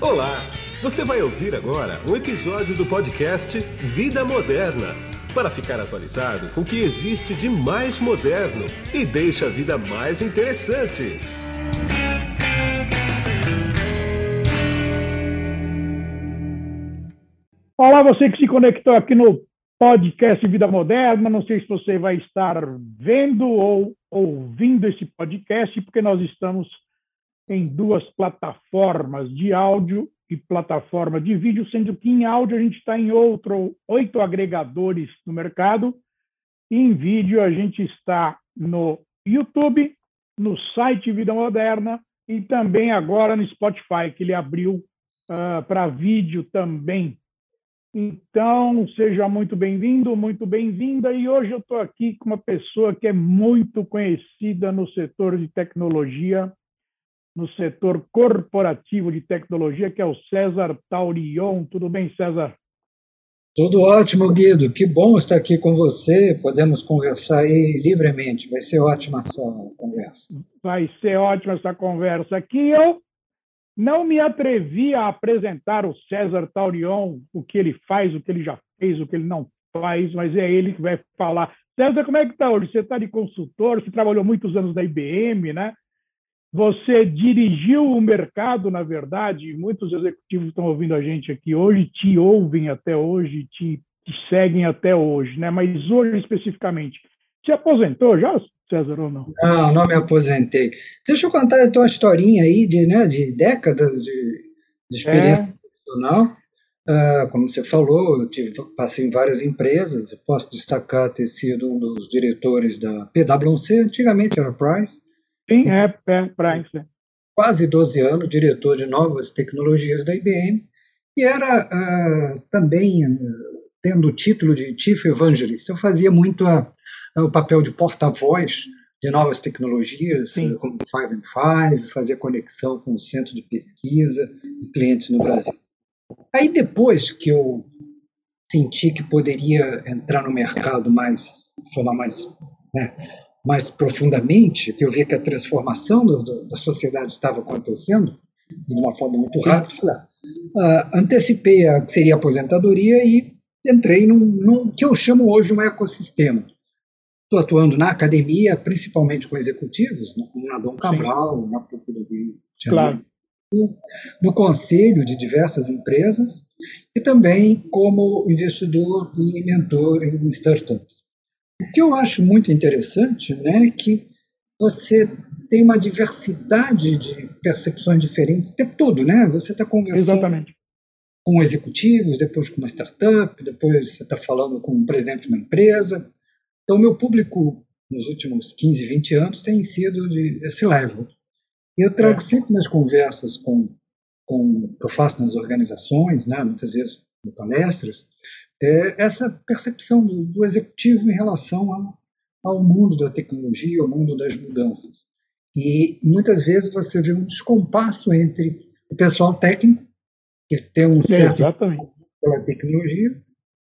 Olá! Você vai ouvir agora um episódio do podcast Vida Moderna para ficar atualizado com o que existe de mais moderno e deixa a vida mais interessante. Olá, você que se conectou aqui no podcast Vida Moderna. Não sei se você vai estar vendo ou ouvindo esse podcast, porque nós estamos em duas plataformas de áudio e plataforma de vídeo, sendo que em áudio a gente está em outro, oito agregadores no mercado, e em vídeo a gente está no YouTube, no site Vida Moderna e também agora no Spotify, que ele abriu uh, para vídeo também. Então, seja muito bem-vindo, muito bem-vinda. E hoje eu estou aqui com uma pessoa que é muito conhecida no setor de tecnologia, no setor corporativo de tecnologia, que é o César Taurion. Tudo bem, César? Tudo ótimo, Guido. Que bom estar aqui com você. Podemos conversar aí livremente. Vai ser ótima essa conversa. Vai ser ótima essa conversa aqui. Eu não me atrevi a apresentar o César Taurion, o que ele faz, o que ele já fez, o que ele não faz, mas é ele que vai falar. César, como é que está hoje? Você está de consultor, você trabalhou muitos anos na IBM, né? Você dirigiu o mercado, na verdade, muitos executivos estão ouvindo a gente aqui hoje, te ouvem até hoje, te, te seguem até hoje, né? Mas hoje especificamente, se aposentou já, César, ou não? Não, não me aposentei. Deixa eu contar a tua historinha aí de, né, de décadas de, de experiência é. profissional. Uh, como você falou, eu tive, passei em várias empresas, posso destacar ter sido um dos diretores da PwC, antigamente era Price, Sim, é, é Price. Quase 12 anos, diretor de novas tecnologias da IBM, e era uh, também uh, tendo o título de Chief Evangelist. Eu fazia muito a, a, o papel de porta-voz de novas tecnologias, Sim. como Five and Five, fazia conexão com o centro de pesquisa e clientes no Brasil. Aí depois que eu senti que poderia entrar no mercado mais, falar mais, né, mais profundamente, que eu vi que a transformação do, do, da sociedade estava acontecendo de uma forma muito rápida, uh, antecipei a que seria a aposentadoria e entrei num, num que eu chamo hoje um ecossistema. Estou atuando na academia, principalmente com executivos, como na Dom Cabral, na Procura de claro. no conselho de diversas empresas e também como investidor e mentor em startups. O que eu acho muito interessante né, é que você tem uma diversidade de percepções diferentes o tempo todo, né? Você está conversando Exatamente. com executivos, depois com uma startup, depois você está falando com um presidente de uma empresa. Então, meu público nos últimos 15, 20 anos tem sido de esse level. Eu trago é. sempre nas conversas com, com que eu faço nas organizações, né, muitas vezes em palestras, é essa percepção do, do, executivo em relação ao, ao mundo da tecnologia, ao mundo das mudanças. E muitas vezes você vê um descompasso entre o pessoal técnico, que tem um certo pela tecnologia,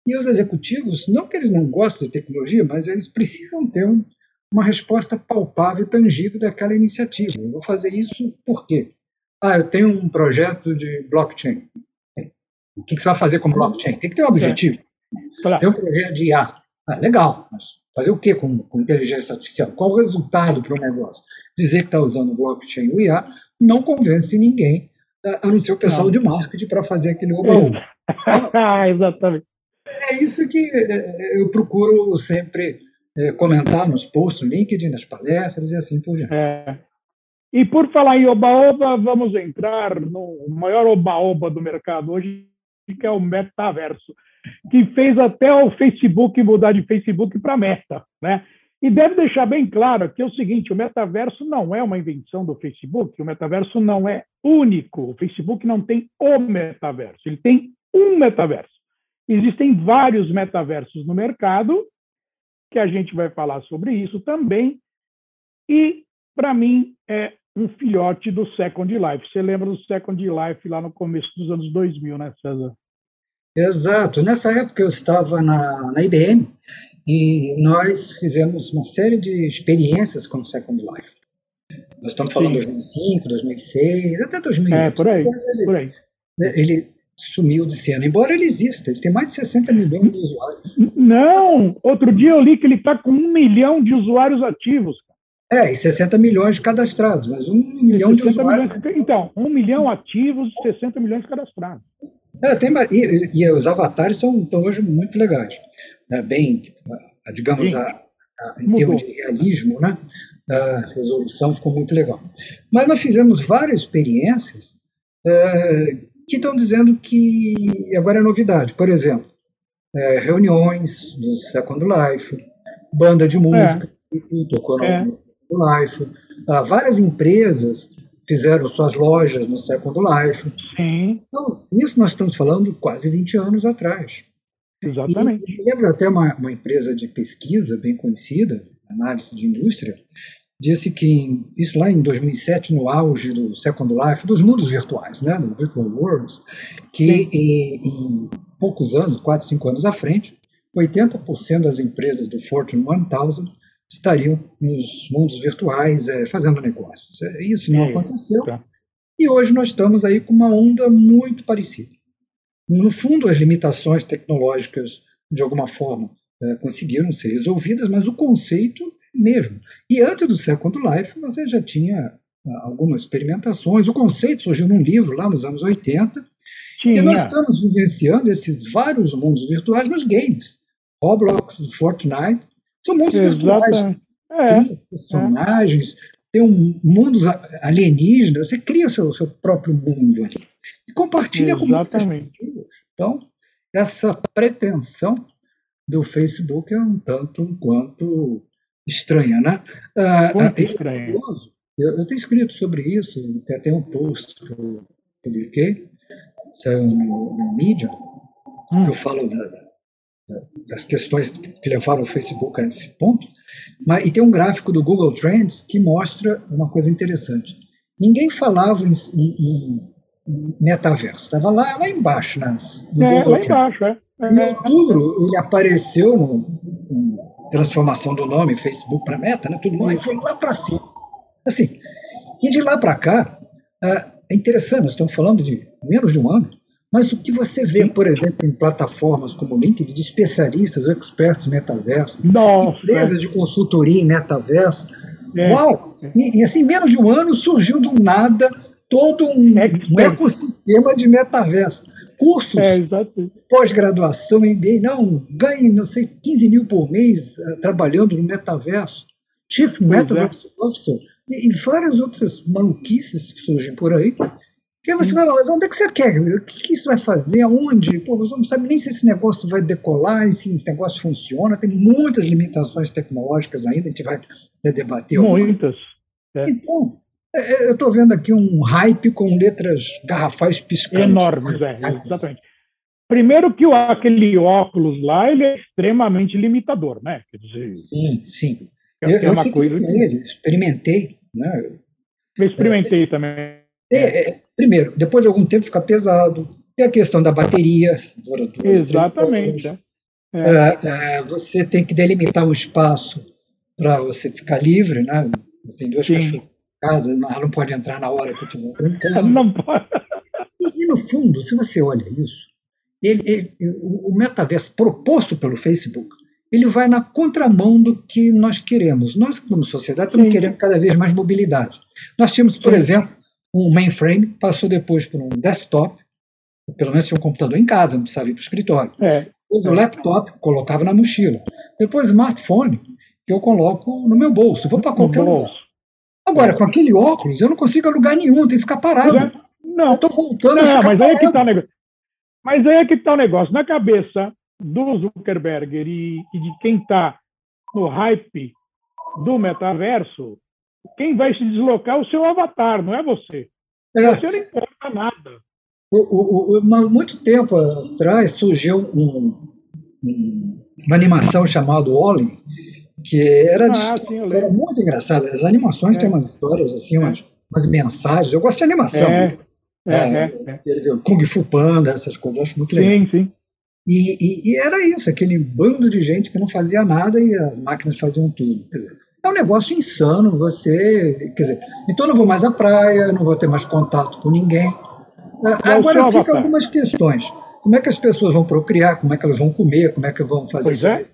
e os executivos, não que eles não gostem de tecnologia, mas eles precisam ter um, uma resposta palpável e tangível daquela iniciativa. Eu vou fazer isso por quê? Ah, eu tenho um projeto de blockchain. O que, você vai fazer com blockchain? Tem que ter um objetivo. É. Tem um projeto de IA. Ah, legal, mas fazer o que com, com, inteligência artificial? Qual o resultado para o negócio? Dizer que está usando blockchain ou IA não convence ninguém, a não ser o pessoal não. de marketing para fazer aquele oba ah, Exatamente. É isso que é, é, eu procuro sempre comentar nos posts, no LinkedIn, nas palestras e assim por diante. É. E por falar em oba-oba, vamos entrar no maior oba-oba do mercado hoje, que é o metaverso, que fez até o Facebook mudar de Facebook para Meta, né? E deve deixar bem claro que é o seguinte: o metaverso não é uma invenção do Facebook, o metaverso não é único. O Facebook não tem o metaverso, ele tem um metaverso. Existem vários metaversos no mercado, que a gente vai falar sobre isso também. E, para mim, é um filhote do Second Life. Você lembra do Second Life lá no começo dos anos 2000, né, César? Exato. Nessa época eu estava na, na IBM e nós fizemos uma série de experiências com o Second Life. Nós estamos falando de 2005, 2006, até 2008. É, por aí, por aí. né, ele sumiu de cena, embora ele exista, ele tem mais de 60 milhões de usuários. Não! Outro dia eu li que ele está com um milhão de usuários ativos. É, e 60 milhões cadastrados, mas um milhão de usuários. Milhões, então, um milhão ativos e 60 milhões cadastrados. É, tem, e, e, os avatares são, estão hoje muito legais. Né? Bem, digamos, a, a, em termos de realismo, né? a resolução ficou muito legal. Mas nós fizemos várias experiências é, que estão dizendo que agora é novidade. Por exemplo, é, reuniões do Second Life, banda de música, é. tocou no é. Life. Ah, várias empresas fizeram suas lojas no Second Life. Sim. Então, isso nós estamos falando quase 20 anos atrás. Exatamente. E, lembro até uma, uma empresa de pesquisa bem conhecida, análise de indústria, disse que isso lá em 2007, no auge do Second Life, dos mundos virtuais, né, do Virtual Worlds, que em, em, poucos anos, 4, 5 anos à frente, 80% das empresas do Fortune 1000 estariam nos mundos virtuais é, fazendo negócios. É, isso não aconteceu. Tá. E hoje nós estamos aí com uma onda muito parecida. No fundo, as limitações tecnológicas, de alguma forma, é, conseguiram ser resolvidas, mas o conceito mesmo. E antes do Second Life, você já tinha ah, algumas experimentações. O conceito surgiu num livro lá nos anos 80. Tinha. E nós estamos vivenciando esses vários mundos virtuais nos games. Roblox, Fortnite, são mundos virtuais. É, tem personagens, é. tem um mundos alienígenas, você cria o seu, seu próprio mundo ali. E compartilha Exatamente. com muitas pessoas. Então, essa pretensão do Facebook é um tanto quanto estranha, né? Ah, Muito ah, estranha. Eu, eu, tenho escrito sobre isso, tem até um post que eu publiquei, saiu no, no Medium, hum. que eu falo da, das questões que levaram o Facebook a esse ponto. Mas, e tem um gráfico do Google Trends que mostra uma coisa interessante. Ninguém falava em, em, em metaverso, estava lá, lá embaixo. Nas, no é, Google lá Trends. embaixo, é. Em outubro, ele apareceu no, transformação do nome Facebook para Meta, né, tudo mais, e foi lá para cima. Assim, e de lá para cá, ah, é interessante, nós estamos falando de menos de um ano, mas o que você vê, por exemplo, em plataformas como o LinkedIn, de especialistas, expertos em metaverso, Nossa. empresas de consultoria em metaverso, é. uau! E, e, assim, menos de um ano surgiu do nada todo um, um ecossistema de metaverso. Cursos, é, pós-graduação, MBA, não, ganhe, não sei, 15 mil por mês uh, trabalhando no metaverso. Chief é. Metaverse Officer. E, e várias outras maluquices que surgem por aí porque você vai lá, onde é que você quer? O que, isso vai fazer? Aonde? Pô, você não sabe nem se esse negócio vai decolar, se esse negócio funciona. Tem muitas limitações tecnológicas ainda, a gente vai debater. Muitas. É. Então, é, é eu estou vendo aqui um hype com letras garrafais piscantes. Enormes, é, exatamente. Primeiro que o, aquele óculos lá, ele é extremamente limitador, né? Quer dizer, sim, sim. É, eu, é uma coisa que... ele, experimentei, né? Eu experimentei também. É, é, primeiro, depois de algum tempo fica pesado. Tem a questão da bateria. Dura duas, Exatamente. É. É, é, você tem que delimitar um espaço para você ficar livre, né? Tem duas Sim. cachorras em casa, ela não pode entrar na hora que eu estiver brincando. Não pode. E, no fundo, se você olha isso, ele, ele, o metaverso proposto pelo Facebook, ele vai na contramão do que nós queremos. Nós, como sociedade, estamos Sim. querendo cada vez mais mobilidade. Nós tínhamos, por Sim. exemplo, um mainframe, passou depois por um desktop, pelo menos tinha um computador em casa, não precisava ir para o escritório. É. Depois o laptop, colocava na mochila. Depois o smartphone, que eu coloco no meu bolso, vou para qualquer lugar. Agora, com aquele óculos, eu não consigo alugar nenhum, tem que ficar parado. É. Não, estou voltando não, mas aí é que está o negócio. Mas aí é que está o negócio. Na cabeça do Zuckerberg e, e de quem está no hype do metaverso, quem vai se deslocar é o seu avatar, não é você. É. Você não importa nada. O, o, o, muito tempo atrás surgiu um, um, uma animação chamada Wally, que era, ah, de, sim, era muito engraçada. As animações é. têm umas histórias, assim, umas, umas, mensagens. Eu gosto de animação. É, é, é, é. Kung Fu Panda, essas coisas, eu acho muito legal. Sim, sim. E, e, e, era isso, aquele bando de gente que não fazia nada e as máquinas faziam tudo. É um negócio insano. Você, quer dizer, então não vou mais à praia, não vou ter mais contato com ninguém. É Agora fica algumas questões. Como é que as pessoas vão procriar? Como é que elas vão comer? Como é que vão fazer? Pois é.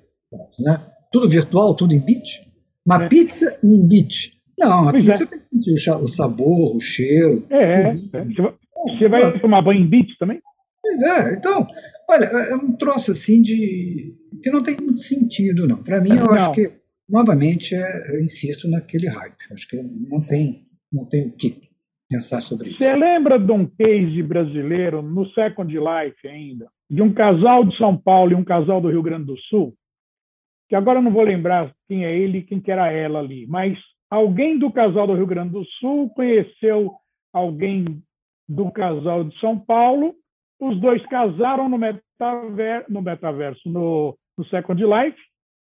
Né? Tudo virtual, tudo em bit? Uma é. pizza em bit. Não, a pois pizza é. tem que sentir o sabor, o cheiro. É, é. Você vai tomar banho em bit também? Pois é, então, olha, é um troço assim de. que não tem muito sentido, não. Para mim, eu não. acho que, novamente, é, eu insisto naquele hype. Acho que não tem, não tem o que pensar sobre isso. Você lembra de um case brasileiro, no Second Life ainda, de um casal de São Paulo e um casal do Rio Grande do Sul? Que agora eu não vou lembrar quem é ele e quem que era ela ali, mas alguém do casal do Rio Grande do Sul conheceu alguém do casal de São Paulo os dois casaram no, metaver no metaverso, no, no Second Life,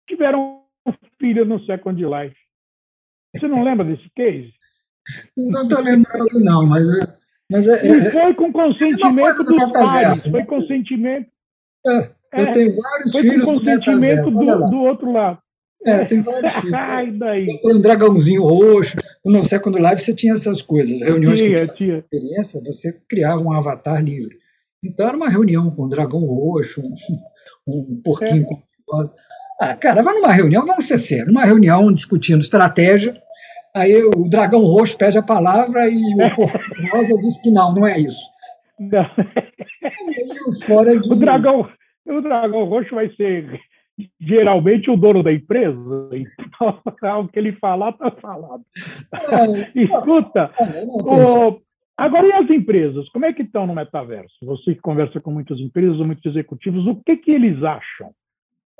tiveram filho no Second Life. Você não lembra desse case? Não estou lembrando, não, mas. mas é, e é, foi com consentimento dos pais, foi consentimento. É, eu é, tenho vários foi filhos. Foi com consentimento do, do outro lado. É, tem vários filhos. Ai, daí. Tem um dragãozinho roxo. No Second Life você tinha essas coisas. Reuniões tinha, que tinha. experiência, você criava um avatar livre. Então era uma reunião com um dragão roxo, um, um porquinho é. com. Ah, cara, vai numa reunião, vamos ser sérios, numa reunião discutindo estratégia, aí o dragão roxo pede a palavra e o porquinho rosa diz que não, não é isso. Não. De... o, dragão, o dragão roxo vai ser geralmente o dono da empresa. Então, o que ele falar, está falado. É, Escuta, é, o, Agora, e as empresas? Como é que estão no metaverso? Você que conversa com muitas empresas, muitos executivos, o que, que eles acham?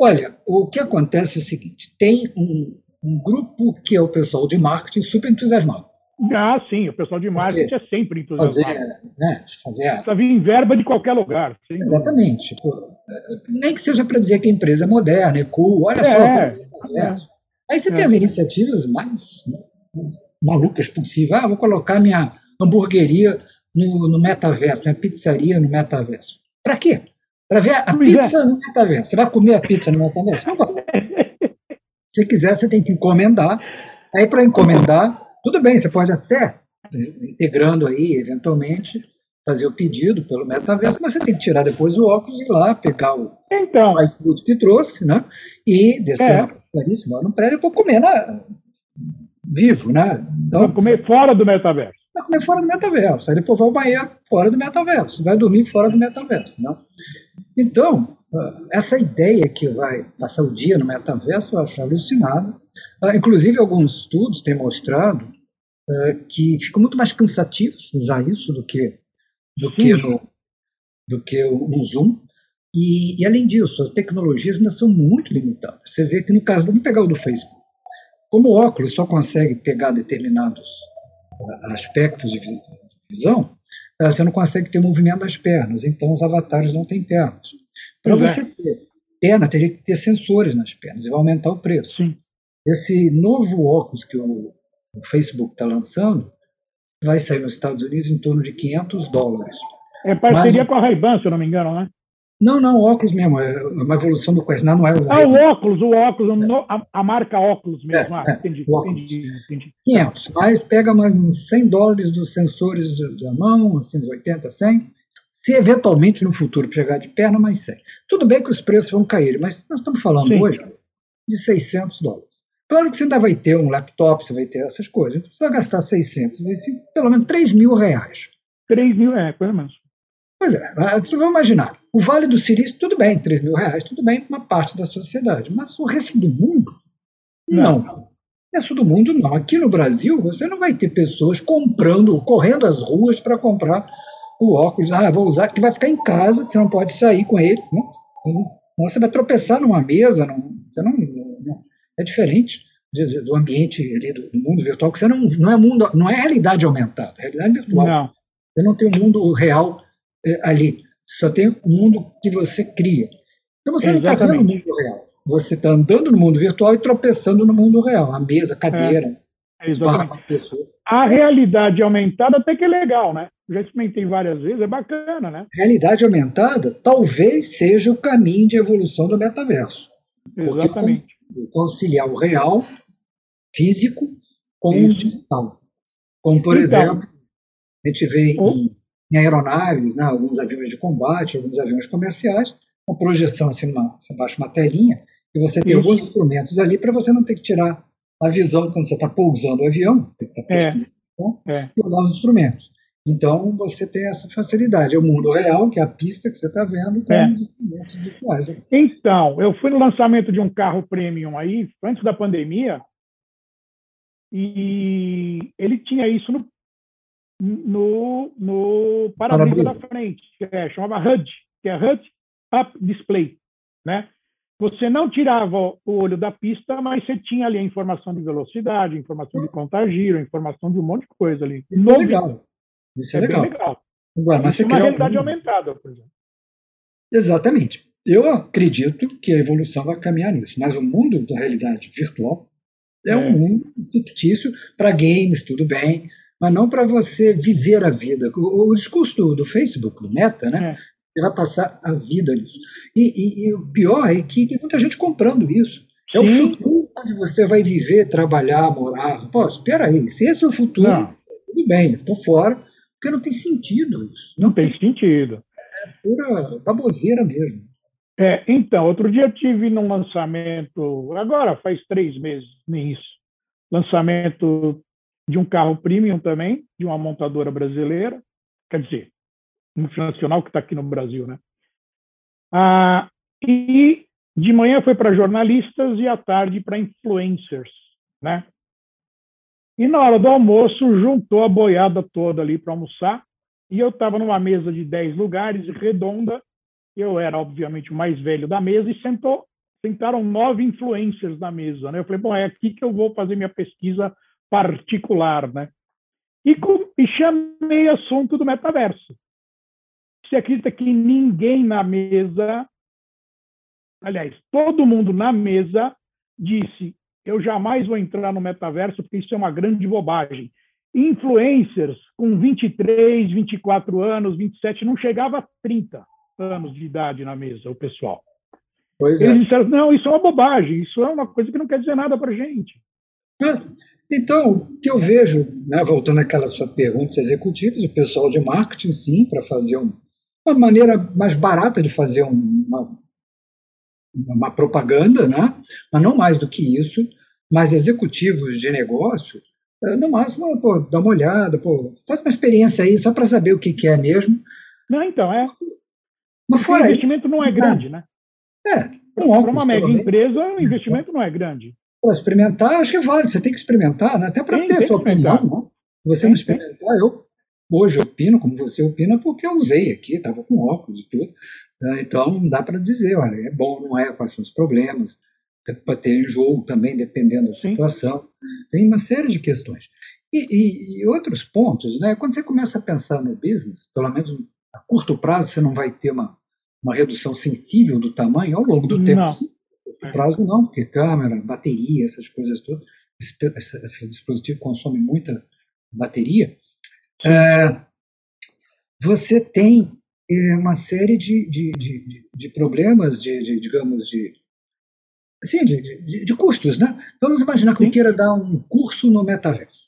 Olha, o que acontece é o seguinte: tem um, um grupo que é o pessoal de marketing super entusiasmado. Ah, sim, o pessoal de marketing fazer, é sempre entusiasmado. Fazer, né, fazer Precisa vir em verba de qualquer lugar. Sim. Exatamente. Pô, nem que seja para dizer que a empresa é moderna, é cool, olha é, só. É. Aí você é. tem as iniciativas mais né, malucas possíveis. Ah, vou colocar minha hamburgueria no, no metaverso, uma pizzaria no metaverso. Para quê? Para ver a pizza é. no metaverso. Você vai comer a pizza no metaverso? Não vai. Se quiser, você tem que encomendar. Aí, para encomendar, tudo bem, você pode até, integrando aí, eventualmente, fazer o pedido pelo metaverso, mas você tem que tirar depois o óculos e ir lá, pegar o então, iFood que trouxe, né? E descer é. no prédio para comer na, vivo, né? Então, comer fora do metaverso vai comer fora do metaverso. Aí depois vai ao banheiro fora do metaverso, vai dormir fora do metaverso. Não? Então, ah, essa ideia que vai passar o dia no metaverso, eu acho alucinada. Ah, inclusive, alguns estudos têm mostrado ah, que fica muito mais cansativo usar isso do que, do que, no, do que no Zoom. E, e, além disso, as tecnologias ainda são muito limitadas. Você vê que no caso, vamos pegar o do Facebook. Como o óculos só consegue pegar determinados aspectos de visão, você não consegue ter movimento das pernas. Então, os avatares não têm pernas. Para é. você ter perna, teria que ter sensores nas pernas e vai aumentar o preço. Sim. Esse novo óculos que o, o Facebook está lançando vai sair nos Estados Unidos em torno de 500 dólares. É parceria Mas, com a Ray-Ban, se eu não me engano, né? Não, não, óculos mesmo, é uma evolução do Quest, não, não é o. Ah, o óculos, o óculos, é. a, a, marca óculos mesmo. É, ah, entendi, entendi, entendi. 500, mas pega mais uns 100 dólares dos sensores da mão, assim, uns 80, 100. Se eventualmente no futuro chegar de perna, mais 100. Tudo bem que os preços vão cair, mas nós estamos falando Sim. hoje de 600 dólares. Claro que você ainda vai ter um laptop, você vai ter essas coisas. Então você vai gastar 600, vai ser pelo menos 3 mil reais. 3 mil, é, pelo menos. Pois é, você vai imaginar. O Vale do Silício, tudo bem, 3 mil reais, tudo bem para uma parte da sociedade. Mas o resto do mundo, não. não. O resto do mundo, não. Aqui no Brasil, você não vai ter pessoas comprando, correndo às ruas para comprar o óculos. Ah, vou usar, que vai ficar em casa, você não pode sair com ele. Não, não você vai tropeçar numa mesa, não, você não, não é diferente do ambiente ali, do mundo virtual, que você não, não é mundo, não é realidade aumentada, é realidade virtual. Não. Você não tem o um mundo real é, ali. Só tem o mundo que você cria. Então você não está vendo o mundo real. Você está andando no mundo virtual e tropeçando no mundo real. A mesa, a cadeira, é. É A realidade aumentada até que é legal, né? Já experimentei várias vezes, é bacana, né? Realidade aumentada talvez seja o caminho de evolução do metaverso. Exatamente. Conciliar o real, físico, com Isso. o digital. Como, por então, exemplo, a gente vê em em aeronaves, né, alguns aviões de combate, alguns aviões comerciais, uma projeção assim, uma, embaixo uma telinha, e você tem alguns instrumentos ali para você não ter que tirar a visão quando você está pousando o avião, tá é. é. e olhar os instrumentos. Então você tem essa facilidade. É o mundo real, que é a pista que você está vendo, com é. os instrumentos virtuais. Então, eu fui no lançamento de um carro premium aí, antes da pandemia, e ele tinha isso no, no, no para-brisa da frente, que é, chamava HUD, que é HUD Up Display, né? Você não tirava o olho da pista, mas você tinha ali a informação de velocidade, informação de contagiro, informação de um monte de coisa ali. Isso é legal. Isso é, é legal. legal. Mas Isso é uma realidade um... aumentada, por exemplo. Exatamente. Eu acredito que a evolução vai caminhar nisso, mas o mundo da realidade virtual é, é. um mundo fictício para games, tudo bem, mas não para você viver a vida. O, o discurso do, do, Facebook, do Meta, né? É. Você vai passar a vida nisso. E, e, e, o pior é que tem muita gente comprando isso. É Sim. o futuro onde você vai viver, trabalhar, morar. Pô, espera aí. Se esse é o futuro, não. tudo bem, estou fora, porque não tem sentido isso. Não, não tem, tem sentido. É pura baboseira mesmo. É, então, outro dia eu tive num lançamento, agora faz três meses nisso, lançamento de um carro premium também, de uma montadora brasileira, quer dizer, multinacional que está aqui no Brasil, né? Ah, e de manhã foi para jornalistas e à tarde para influencers, né? E na hora do almoço juntou a boiada toda ali para almoçar e eu estava numa mesa de 10 lugares, redonda, eu era, obviamente, o mais velho da mesa e sentou, sentaram nove influencers na mesa. Né? Eu falei, bom, é aqui que eu vou fazer minha pesquisa particular. Né? E, com, e chamei assunto do metaverso. Você acredita que ninguém na mesa, aliás, todo mundo na mesa disse: eu jamais vou entrar no metaverso porque isso é uma grande bobagem. Influencers com 23, 24 anos, 27, não chegava a 30 anos de idade na mesa, o pessoal. Pois Eles é. disseram, não, isso é uma bobagem, isso é uma coisa que não quer dizer nada para a gente. Então, o que eu vejo, né, voltando àquela sua pergunta executivas, o pessoal de marketing, sim, para fazer um, uma maneira mais barata de fazer uma, uma propaganda, né? mas não mais do que isso, mas executivos de negócio, é, no máximo, pô, dá uma olhada, pô, faz uma experiência aí só para saber o que, que é mesmo. Não, então, é. Mas fora o investimento isso, não é grande, né? É. Para uma mega empresa, o investimento não é grande. Para experimentar, acho que vale. Você tem que experimentar, né? até para ter sua opinião. Né? Se você tem, não experimentar, eu hoje opino como você opina, porque eu usei aqui, estava com óculos e tudo. Né? Então, dá para dizer, olha, é bom, não é, quais são os problemas. Você pode ter enjoo também, dependendo da situação. Sim. Tem uma série de questões. E, e, e, outros pontos, né? quando você começa a pensar no business, pelo menos a curto prazo você não vai ter uma, uma redução sensível do tamanho ao longo do tempo. Não. Prazo não, porque câmera, bateria, essas coisas todas, esse, esse dispositivo consome muita bateria. É, você tem é, uma série de, de, de, de problemas, de, de, digamos, de, assim, de, de, custos. Né? Vamos imaginar que eu queira dar um curso no metaverso.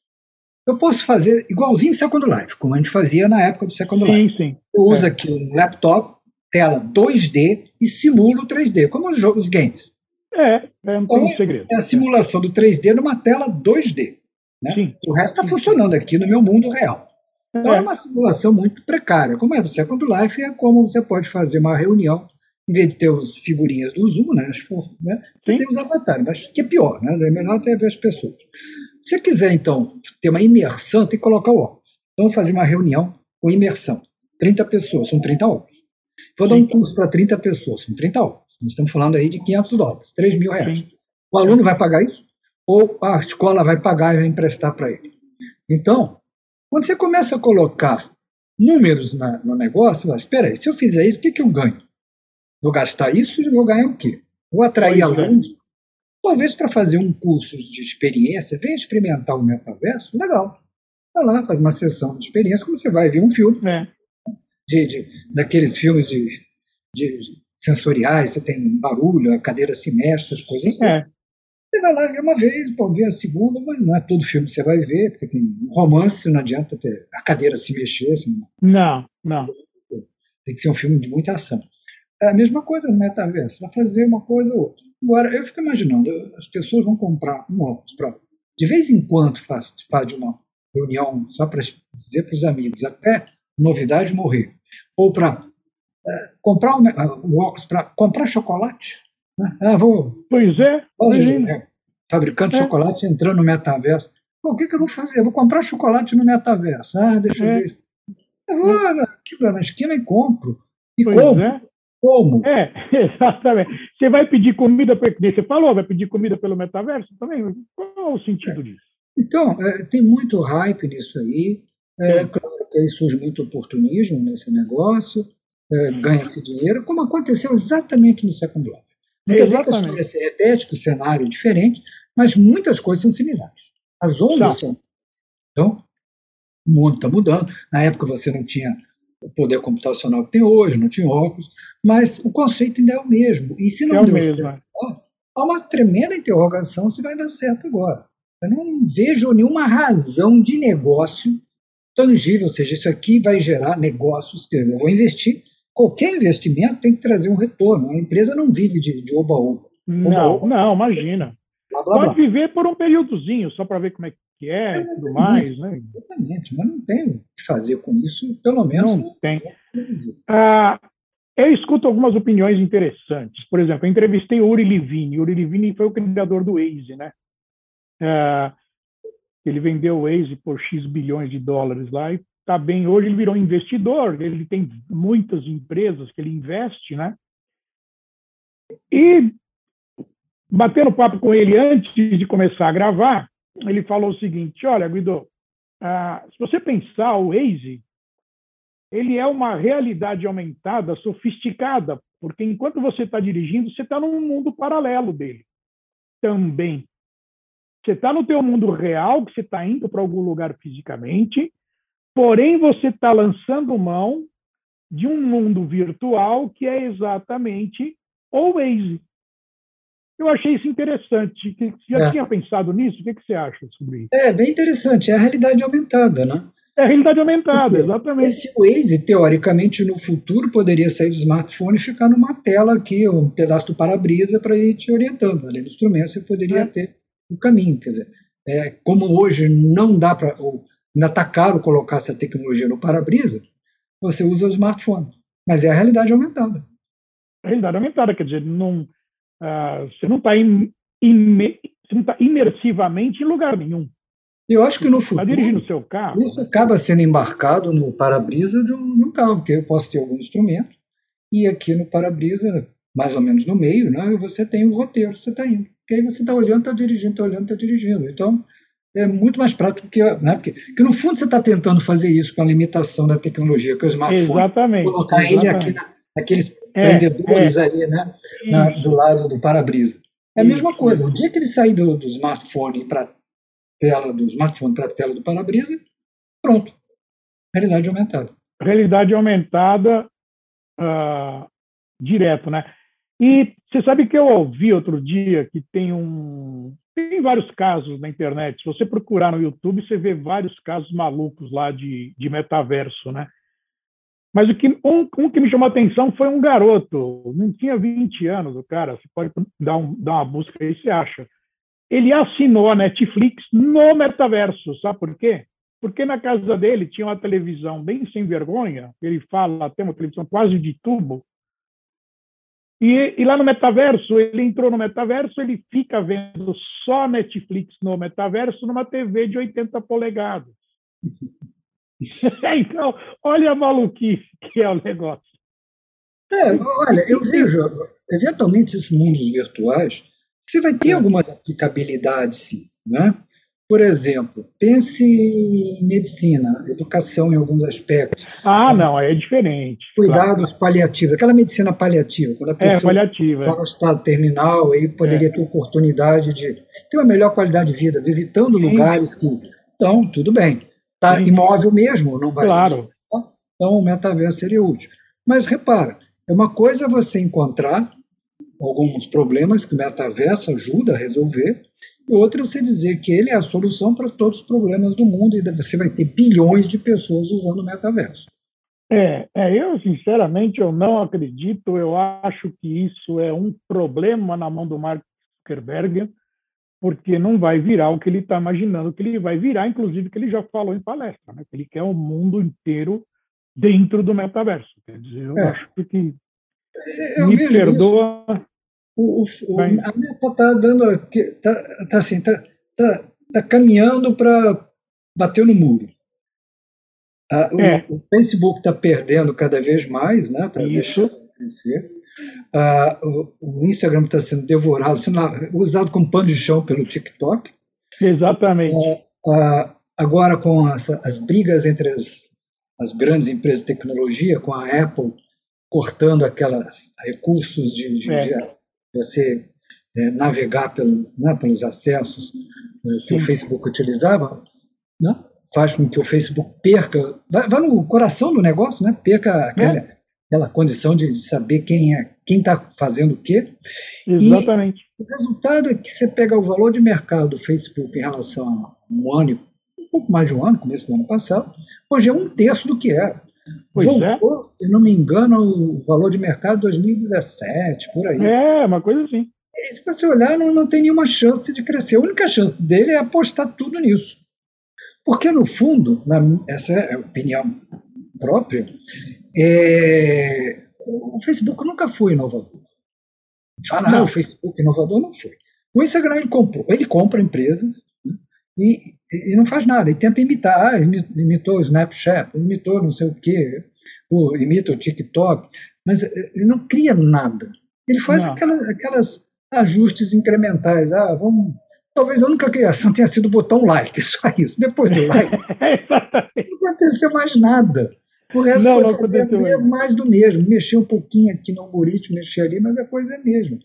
Eu posso fazer igualzinho Second Life, como a gente fazia na época do Second Life. Sim. Eu uso é. aqui um laptop, tela 2D e simulo 3D, como os jogos games. É, é um então, segredo. É a simulação do 3D numa tela 2D. Né? Sim. O resto está funcionando aqui no meu mundo real. Então é. é uma simulação muito precária. Como é do Second Life, é como você pode fazer uma reunião, em vez de ter as figurinhas do Zoom, né? né? Tem os avatares, mas que é pior, né? É melhor até ver as pessoas. Se você quiser, então, ter uma imersão, tem que colocar o óculos. Então, vamos fazer uma reunião com imersão. 30 pessoas, são 30 óculos. Vou dar um curso para 30 pessoas, são 30 óculos. Nós estamos falando aí de 500 dólares, 3 mil reais. Sim. O aluno vai pagar isso? Ou a escola vai pagar e vai emprestar para ele? Então, quando você começa a colocar números na, no negócio, você espera aí, se eu fizer isso, o que, que eu ganho? Vou gastar isso e vou ganhar o quê? Vou atrair pois é. alunos? É. Talvez para fazer um curso de experiência, venha experimentar o metaverso, legal. Vai lá, faz uma sessão de experiência, você vai ver um filme. É. De, de, daqueles filmes de, de, sensoriais, você tem barulho, a cadeira se mexe, essas coisas. É. Você vai lá ver uma vez, pode ver a segunda, mas não é todo filme que você vai ver, porque tem romance, não adianta ter a cadeira se mexer. Assim, não, não. Tem que ser um filme de muita ação. É a mesma coisa no metaverso, vai fazer uma coisa ou outra. Agora, eu fico imaginando, as pessoas vão comprar um óculos para, de vez em quando, participar de uma reunião só para dizer para os amigos, até novidade morrer, ou para comprar um, um óculos para comprar chocolate. Né? Ah, vou, pois é. é fabricante de é. chocolate entrando no metaverso. Pô, o que, que, eu vou fazer? Eu vou comprar chocolate no metaverso. Ah, deixa é. eu ver. Eu vou aqui na esquina e compro. E pois como? É. Como? É, exatamente. Você vai pedir comida, você falou, vai pedir comida pelo metaverso também? Qual o sentido disso? Então, é, tem muito hype nisso aí. É, claro que aí surge muito oportunismo nesse negócio, é, ganha-se dinheiro, como aconteceu exatamente no Second Life. Muitas vezes se repete com o cenário diferente, mas muitas coisas são similares. As ondas são. Então, o mundo está mudando. Na época você não tinha o poder computacional que tem hoje, não tinha óculos, mas o conceito ainda é o mesmo. E se não é deu mesmo. certo, há uma tremenda interrogação se vai dar certo agora. Eu não vejo nenhuma razão de negócio tangível, ou seja, isso aqui vai gerar negócios que eu vou investir. Qualquer investimento tem que trazer um retorno. A empresa não vive de oba-oba. Não, não, imagina. Blá, blá, Pode blá. viver por um períodozinho, só para ver como é que é e tudo mais. Né? Exatamente, mas não tem o que fazer com isso, pelo menos. Não tem. Ah, eu escuto algumas opiniões interessantes. Por exemplo, eu entrevistei o Uri Levine. O Uri Levine foi o criador do Waze, né? Ah, ele vendeu o Waze por X bilhões de dólares lá e está bem. Hoje ele virou investidor, ele tem muitas empresas que ele investe, né? E batendo papo com ele antes de começar a gravar, ele falou o seguinte: Olha, Guido, ah, se você pensar, o Waze ele é uma realidade aumentada, sofisticada, porque enquanto você está dirigindo, você está num mundo paralelo dele também. Você está no teu mundo real, que você está indo para algum lugar fisicamente, porém você está lançando mão de um mundo virtual que é exatamente o Waze. Eu achei isso interessante. Você já é. tinha pensado nisso? O que, que você acha sobre isso? É bem interessante. É a realidade aumentada, né? É a realidade aumentada, exatamente. Esse Waze, teoricamente, no futuro, poderia sair do smartphone e ficar numa tela aqui, um pedaço do para-brisa para ir te orientando. Além do instrumento, você poderia é. ter o caminho. Quer dizer, é, como hoje não dá para. Ainda está caro colocar essa tecnologia no para-brisa, você usa o smartphone. Mas é a realidade aumentada. A realidade aumentada, quer dizer, não, uh, você não está tá imersivamente em lugar nenhum. Eu acho que no futuro. Está dirigindo o seu carro. Isso acaba sendo embarcado no para-brisa de, um, de um carro, porque eu posso ter algum instrumento e aqui no para-brisa, mais ou menos no meio, né, você tem o roteiro, você está indo. Porque aí você está olhando, está dirigindo, está olhando, está dirigindo. Então, é muito mais prático que, né, porque, porque no fundo você está tentando fazer isso com a limitação da tecnologia, que é o smartphone, exatamente, colocar exatamente. ele aqui, na, naqueles é, prendedores é. aí, né, na, do lado do para-brisa. É a mesma coisa. O dia que ele sair do, do smartphone para tela do smartphone para a tela do para-brisa, pronto. Realidade aumentada. Realidade aumentada uh, direto, né? E você sabe que eu ouvi outro dia que tem um. Tem vários casos na internet. Se você procurar no YouTube, você vê vários casos malucos lá de, de metaverso, né? Mas o que, um, um, que me chamou a atenção foi um garoto, não tinha 20 anos, o cara, você pode dar, um, dar uma busca aí, você acha ele assinou a Netflix no metaverso. Sabe por quê? Porque na casa dele tinha uma televisão bem sem vergonha, ele fala até uma televisão quase de tubo. E, e, lá no metaverso, ele entrou no metaverso, ele fica vendo só Netflix no metaverso numa TV de 80 polegadas. então, olha a maluquice que é o negócio. É, olha, eu vejo, eventualmente, esses mundos virtuais você vai ter algumas aplicabilidades, sim. Né? Por exemplo, pense em medicina, educação em alguns aspectos. Ah, não, é diferente. Cuidados claro. paliativos, aquela medicina paliativa, quando a é, pessoa é, paliativa, está no estado terminal, aí poderia é. ter oportunidade de ter uma melhor qualidade de vida, visitando Sim. lugares que. Então, tudo bem. Está imóvel mesmo, não vai Claro. Então, o metaverso seria útil. Mas repara, é uma coisa você encontrar alguns problemas que o metaverso ajuda a resolver, e outra é você dizer que ele é a solução para todos os problemas do mundo e você vai ter bilhões de pessoas usando o metaverso. É, é, eu sinceramente eu não acredito. Eu acho que isso é um problema na mão do Mark Zuckerberg, porque não vai virar o que ele está imaginando que ele vai virar, inclusive que ele já falou em palestra, né? que ele quer o mundo inteiro dentro do metaverso. Quer dizer, eu é. acho que eu me perdoa. O, o, o, a meta está dando, tá, tá assim, tá, tá, tá caminhando para bater no muro. Ah, é. o, o, Facebook está perdendo cada vez mais, né? Tá Isso. Crescer. Ah, o, o, Instagram está sendo devorado, sendo usado como pano de chão pelo TikTok. Exatamente. Ah, ah agora com as, as brigas entre as, as, grandes empresas de tecnologia, com a Apple cortando aqueles recursos de, de, é. de você é, navegar pelos, né, pelos acessos é, que Sim. o Facebook utilizava, né? faz com que o Facebook perca, vai, vai no coração do negócio, né? Perca aquela, é. aquela condição de saber quem é, quem está fazendo o quê. Exatamente. E o resultado é que você pega o valor de mercado do Facebook em relação a um ano, um pouco mais de um ano, começo do ano passado, hoje é um terço do que era. Pois Voltou, é. se não me engano, o valor de mercado 2017, por aí. É, uma coisa assim. E se você olhar, não, não tem nenhuma chance de crescer. A única chance dele é apostar tudo nisso. Porque, no fundo, na, essa é a opinião própria, é, o Facebook nunca foi inovador. Ah, não, o Facebook inovador não foi. O Instagram ele, comprou, ele compra empresas e, e, não faz nada. Ele tenta imitar. Ah, imitou o Snapchat, imitou não sei o quê, ou imita o TikTok, mas ele não cria nada. Ele faz aquelas, aquelas ajustes incrementais. Ah, vamos Talvez a única criação tenha sido botar um like, só isso. Depois do like, não aconteceu mais nada. O resto não, não aconteceu mais do mesmo. Mexer um pouquinho aqui no algoritmo, mexer ali, mas a coisa é a mesma.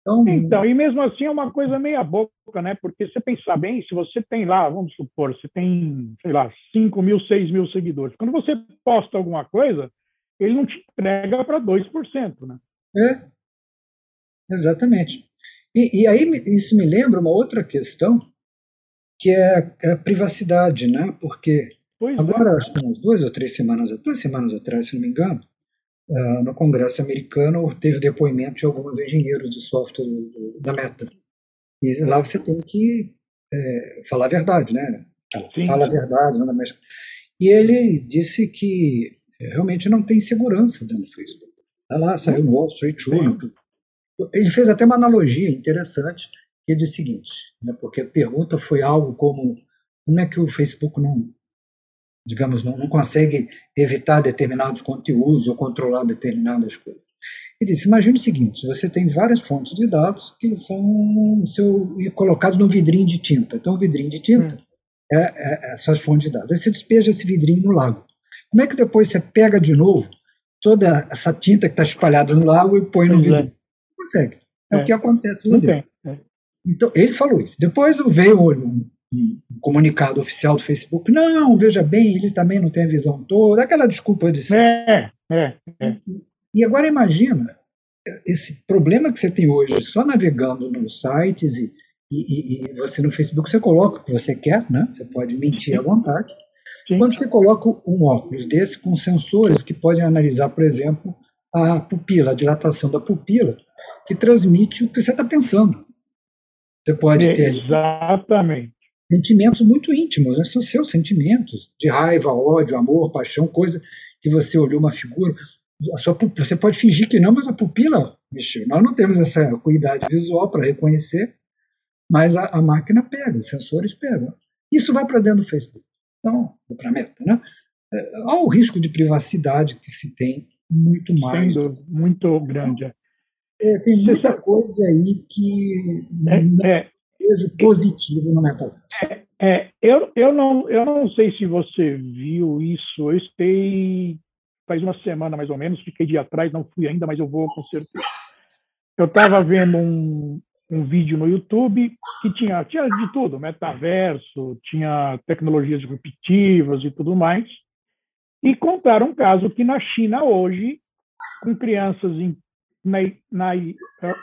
Então, então, e mesmo assim é uma coisa meia boca, né? Porque se você pensar bem, se você tem lá, vamos supor, você tem, sei lá, 5 mil, 6 mil seguidores. Quando você posta alguma coisa, ele não te entrega para 2%, né? É, exatamente. E, e, aí isso me lembra uma outra questão, que é a privacidade, né? Porque pois é. agora, é. acho que umas duas ou três semanas, duas semanas atrás, se não me engano, uh, no Congresso americano teve depoimento de alguns engenheiros de software do, da Meta. E lá você tem que é, falar a verdade, né? Sim. Fala a verdade, não mas... E ele disse que realmente não tem segurança dentro do Facebook. Tá lá, saiu no Wall Street Journal, ele fez até uma analogia interessante, que diz o seguinte, né, porque a pergunta foi algo como como é que o Facebook não, digamos, não, não consegue evitar determinados conteúdos ou controlar determinadas coisas. Ele disse, imagine o seguinte, você tem várias fontes de dados que são seu, colocados no vidrinho de tinta. Então, o vidrinho de tinta hum. é, é, é suas fontes de dados. Aí você despeja esse vidrinho no lago. Como é que depois você pega de novo toda essa tinta que está espalhada no lago e põe no vidrinho? consegue. É, é o que acontece no. É. Então, ele falou isso. Depois veio um, um, comunicado oficial do Facebook. Não, veja bem, ele também não tem a visão toda. Aquela desculpa de. É, é, é. E agora imagina esse problema que você tem hoje, só navegando nos sites e, e, e, você no Facebook, você coloca o que você quer, né? Você pode mentir à vontade. Sim. Quando você coloca um óculos desse com sensores que podem analisar, por exemplo, a pupila, a dilatação da pupila, que transmite o que você está pensando. Você pode é, ter exatamente sentimentos muito íntimos, né? são seus sentimentos de raiva, ódio, amor, paixão, coisa que você olhou uma figura. Sua, você pode fingir que não, mas a pupila mexeu. Nós não temos essa acuidade visual para reconhecer, mas a, a, máquina pega, os sensores pegam. Isso vai para dentro do Facebook. Então, para a meta, né? É, há o risco de privacidade que se tem muito mais. Sendo muito grande. É, tem muita coisa aí que é, é, peso positivo no metaverso. É, é, eu, eu, não, eu não sei se você viu isso. Eu estei faz uma semana mais ou menos, fiquei dia atrás, não fui ainda, mas eu vou com certeza. Eu estava vendo um, um vídeo no YouTube que tinha, tinha de tudo, metaverso, tinha tecnologias disruptivas e tudo mais, e contaram um caso que na China hoje, com crianças em na, na,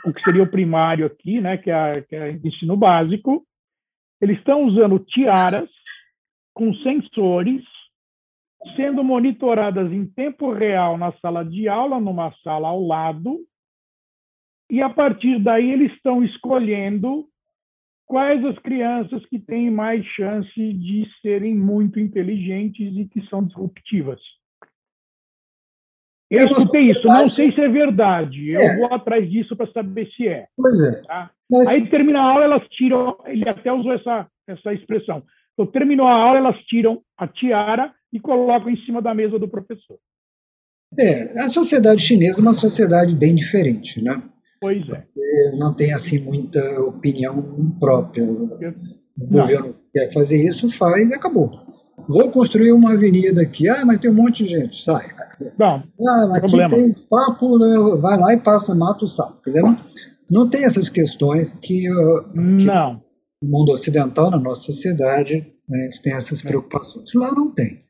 o que seria o primário aqui, né, que é, que é ensino básico, eles estão usando tiaras com sensores sendo monitoradas em tempo real na sala de aula, numa sala ao lado, e a partir daí eles estão escolhendo quais as crianças que têm mais chance de serem muito inteligentes e que são disruptivas. Eu escutei isso, não sei se é verdade. Eu é. vou atrás disso para saber se é. Pois é. Tá? Mas... Aí termina a aula, elas tiram. Ele até usou essa, essa expressão. Então, terminou a aula, elas tiram a tiara e colocam em cima da mesa do professor. É, a sociedade chinesa é uma sociedade bem diferente, né? Pois é. Não tem assim muita opinião própria. O governo quer fazer isso, faz e acabou. Vou construir uma avenida aqui. Ah, mas tem um monte de gente. Sai. Não, ah, aqui problema. tem papo, né? vai lá e passa, mata o sapo. Quer dizer, não, não tem essas questões que, que não. no mundo ocidental, na nossa sociedade, né, a gente tem essas é. preocupações. Lá não tem.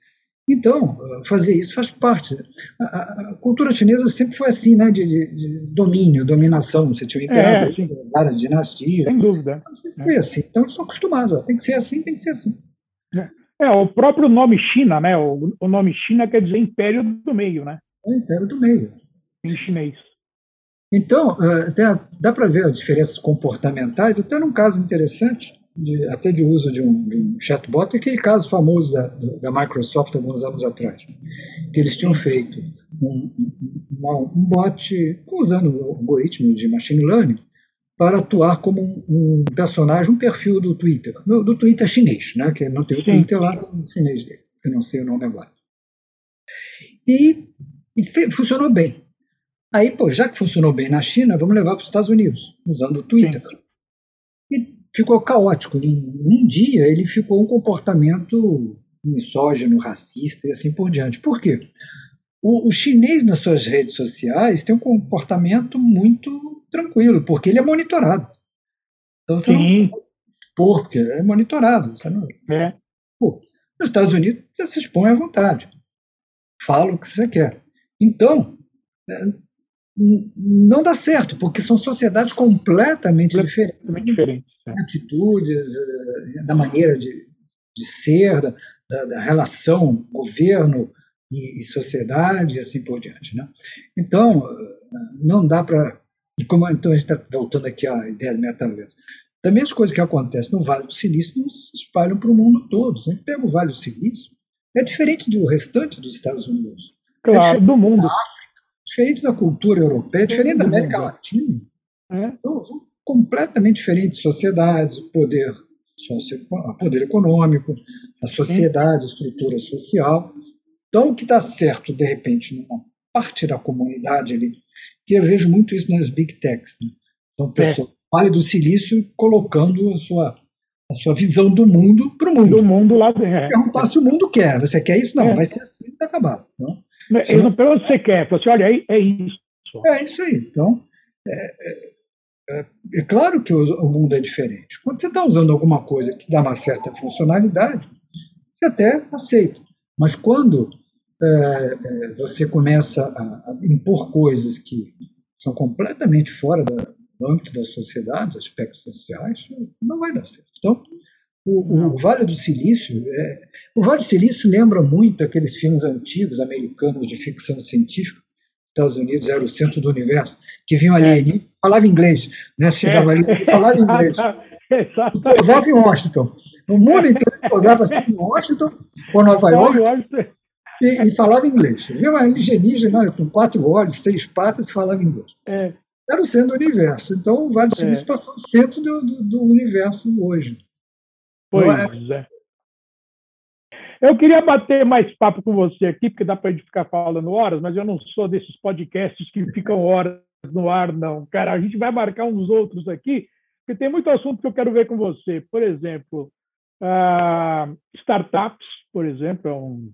Então, fazer isso faz parte. A, cultura chinesa sempre foi assim, né, de, de, de domínio, dominação. Você tinha o imperador, é, várias dinastias. Sem dúvida. Sempre foi assim. Então, eu sou acostumado. Tem que ser assim, tem que ser assim. É, o próprio nome China, né? O, o, nome China quer dizer Império do Meio, né? É Império do Meio. Em chinês. Então, dá, dá para ver as diferenças comportamentais, até num caso interessante de, até de uso de um, de um chatbot, aquele caso famoso da, da, Microsoft alguns anos atrás, que eles tinham feito um, uma, um bot usando algoritmo de machine learning para atuar como um, um, personagem, um perfil do Twitter, do, do Twitter chinês, né, que não tem o Sim. Twitter lá no chinês dele, que não sei o nome agora. E, e funcionou bem. Aí, pô, já que funcionou bem na China, vamos levar para os Estados Unidos, usando o Twitter. Sim. E ficou caótico. Um dia ele ficou um comportamento misógino, racista e assim por diante. Por quê? O, o, chinês nas suas redes sociais tem um comportamento muito tranquilo, porque ele é monitorado. Então você Sim. não expor, porque é monitorado. Você não... é. Pô, nos Estados Unidos você se expõe à vontade. Fala o que você quer. Então, é, não dá certo, porque são sociedades completamente, completamente diferentes. É. Atitudes, eh, da maneira de, de ser, da, da, relação governo e, e, sociedade e assim por diante. Né? Então, não dá para. Como então a gente está voltando aqui à ideia do metaverso. Também as coisas que acontecem no Vale do Silício não se espalham para o mundo todo. A gente pega o Vale do Silício, é diferente do restante dos Estados Unidos. Claro, é do mundo diferente da cultura europeia, diferente da América Latina. É. Então, são completamente diferentes sociedades, poder, poder econômico, a sociedade, a estrutura social. Então, o que está certo, de repente, numa parte da comunidade ali, que eu vejo muito isso nas big techs. Né? São é. pessoas, é. Vale do Silício, colocando a sua, a sua visão do mundo para o mundo. Do mundo lá dentro. É. Perguntar se o mundo quer. Você quer isso? Não, é. vai ser assim, está acabado. Não? Eles não perguntam o que você quer. Fala assim, olha, é, é isso. É isso aí. Então, é, é, é claro que o, o, mundo é diferente. Quando você está usando alguma coisa que dá uma certa funcionalidade, você até aceita. Mas quando é, é, você começa a, impor coisas que são completamente fora da, do âmbito da sociedade, aspectos sociais, não vai dar certo. Então, o, o, Vale do Silício, é, o Vale do Silício lembra muito aqueles filmes antigos americanos de ficção científica. Estados Unidos era o centro do universo, que vinham ali, falava inglês, né? Chegava ali falava inglês. Pousava em Washington. O mundo inteiro pousava assim em Washington ou Nova York e, e falava inglês. Viu uma alienígena com quatro olhos, três patas, falava inglês. É. Era o centro do universo. Então o Vale do Silício é. passou o centro do, do, do universo hoje. Pois é? é. Eu queria bater mais papo com você aqui, porque dá para a gente ficar falando horas, mas eu não sou desses podcasts que ficam horas no ar, não. Cara, a gente vai marcar uns outros aqui, porque tem muito assunto que eu quero ver com você. Por exemplo, uh, startups, por exemplo, é um,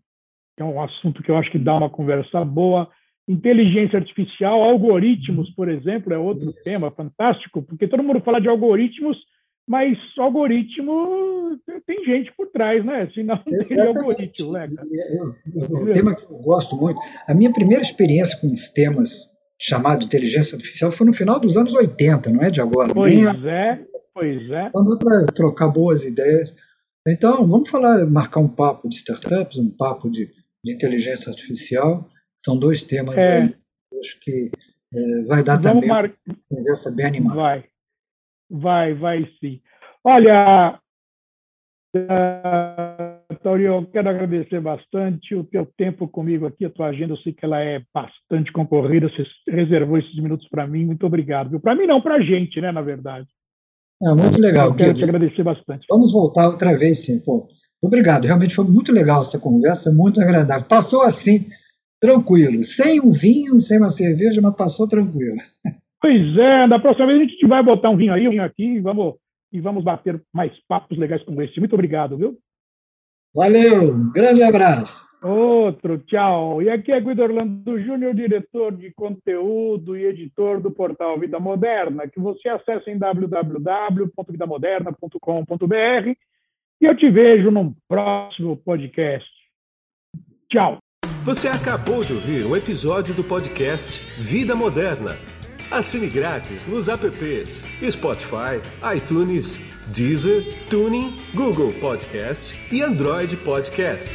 é um assunto que eu acho que dá uma conversa boa. Inteligência artificial, algoritmos, por exemplo, é outro tema fantástico, porque todo mundo fala de algoritmos mas algoritmo tem gente por trás, né? Senão não teria algoritmo, né, cara? É, é, é um tema que eu gosto muito. A minha primeira experiência com sistemas chamado inteligência artificial foi no final dos anos 80, não é de agora. Pois é, pois é. Dá para trocar boas ideias. Então, vamos falar, marcar um papo de startups, um papo de, de inteligência artificial. São dois temas É. aí, acho que é, vai dar Vamos também mar... uma conversa bem animada. Vai, vai, vai sim. Olha, uh, Tauri, eu quero agradecer bastante o teu tempo comigo aqui, a tua agenda, eu sei que ela é bastante concorrida, você reservou esses minutos para mim, muito obrigado. Para mim não, para a gente, né, na verdade. É muito legal, eu quero te agradecer bastante. Vamos voltar outra vez, sim. Pô, obrigado, realmente foi muito legal essa conversa, muito agradável. Passou assim, tranquilo, sem um vinho, sem uma cerveja, mas passou tranquilo. Pois é, da próxima vez a gente vai botar um vinho aí, um vinho aqui, e vamos, e vamos bater mais papos legais como esse. Muito obrigado, viu? Valeu, um grande abraço. Outro, tchau. E aqui é Guido Orlando Júnior, diretor de conteúdo e editor do portal Vida Moderna, que você acessa em www.vidamoderna.com.br e eu te vejo num próximo podcast. Tchau. Você acabou de ouvir um episódio do podcast Vida Moderna. Assine grátis nos apps Spotify, iTunes, Deezer, Tuning, Google Podcast e Android Podcast.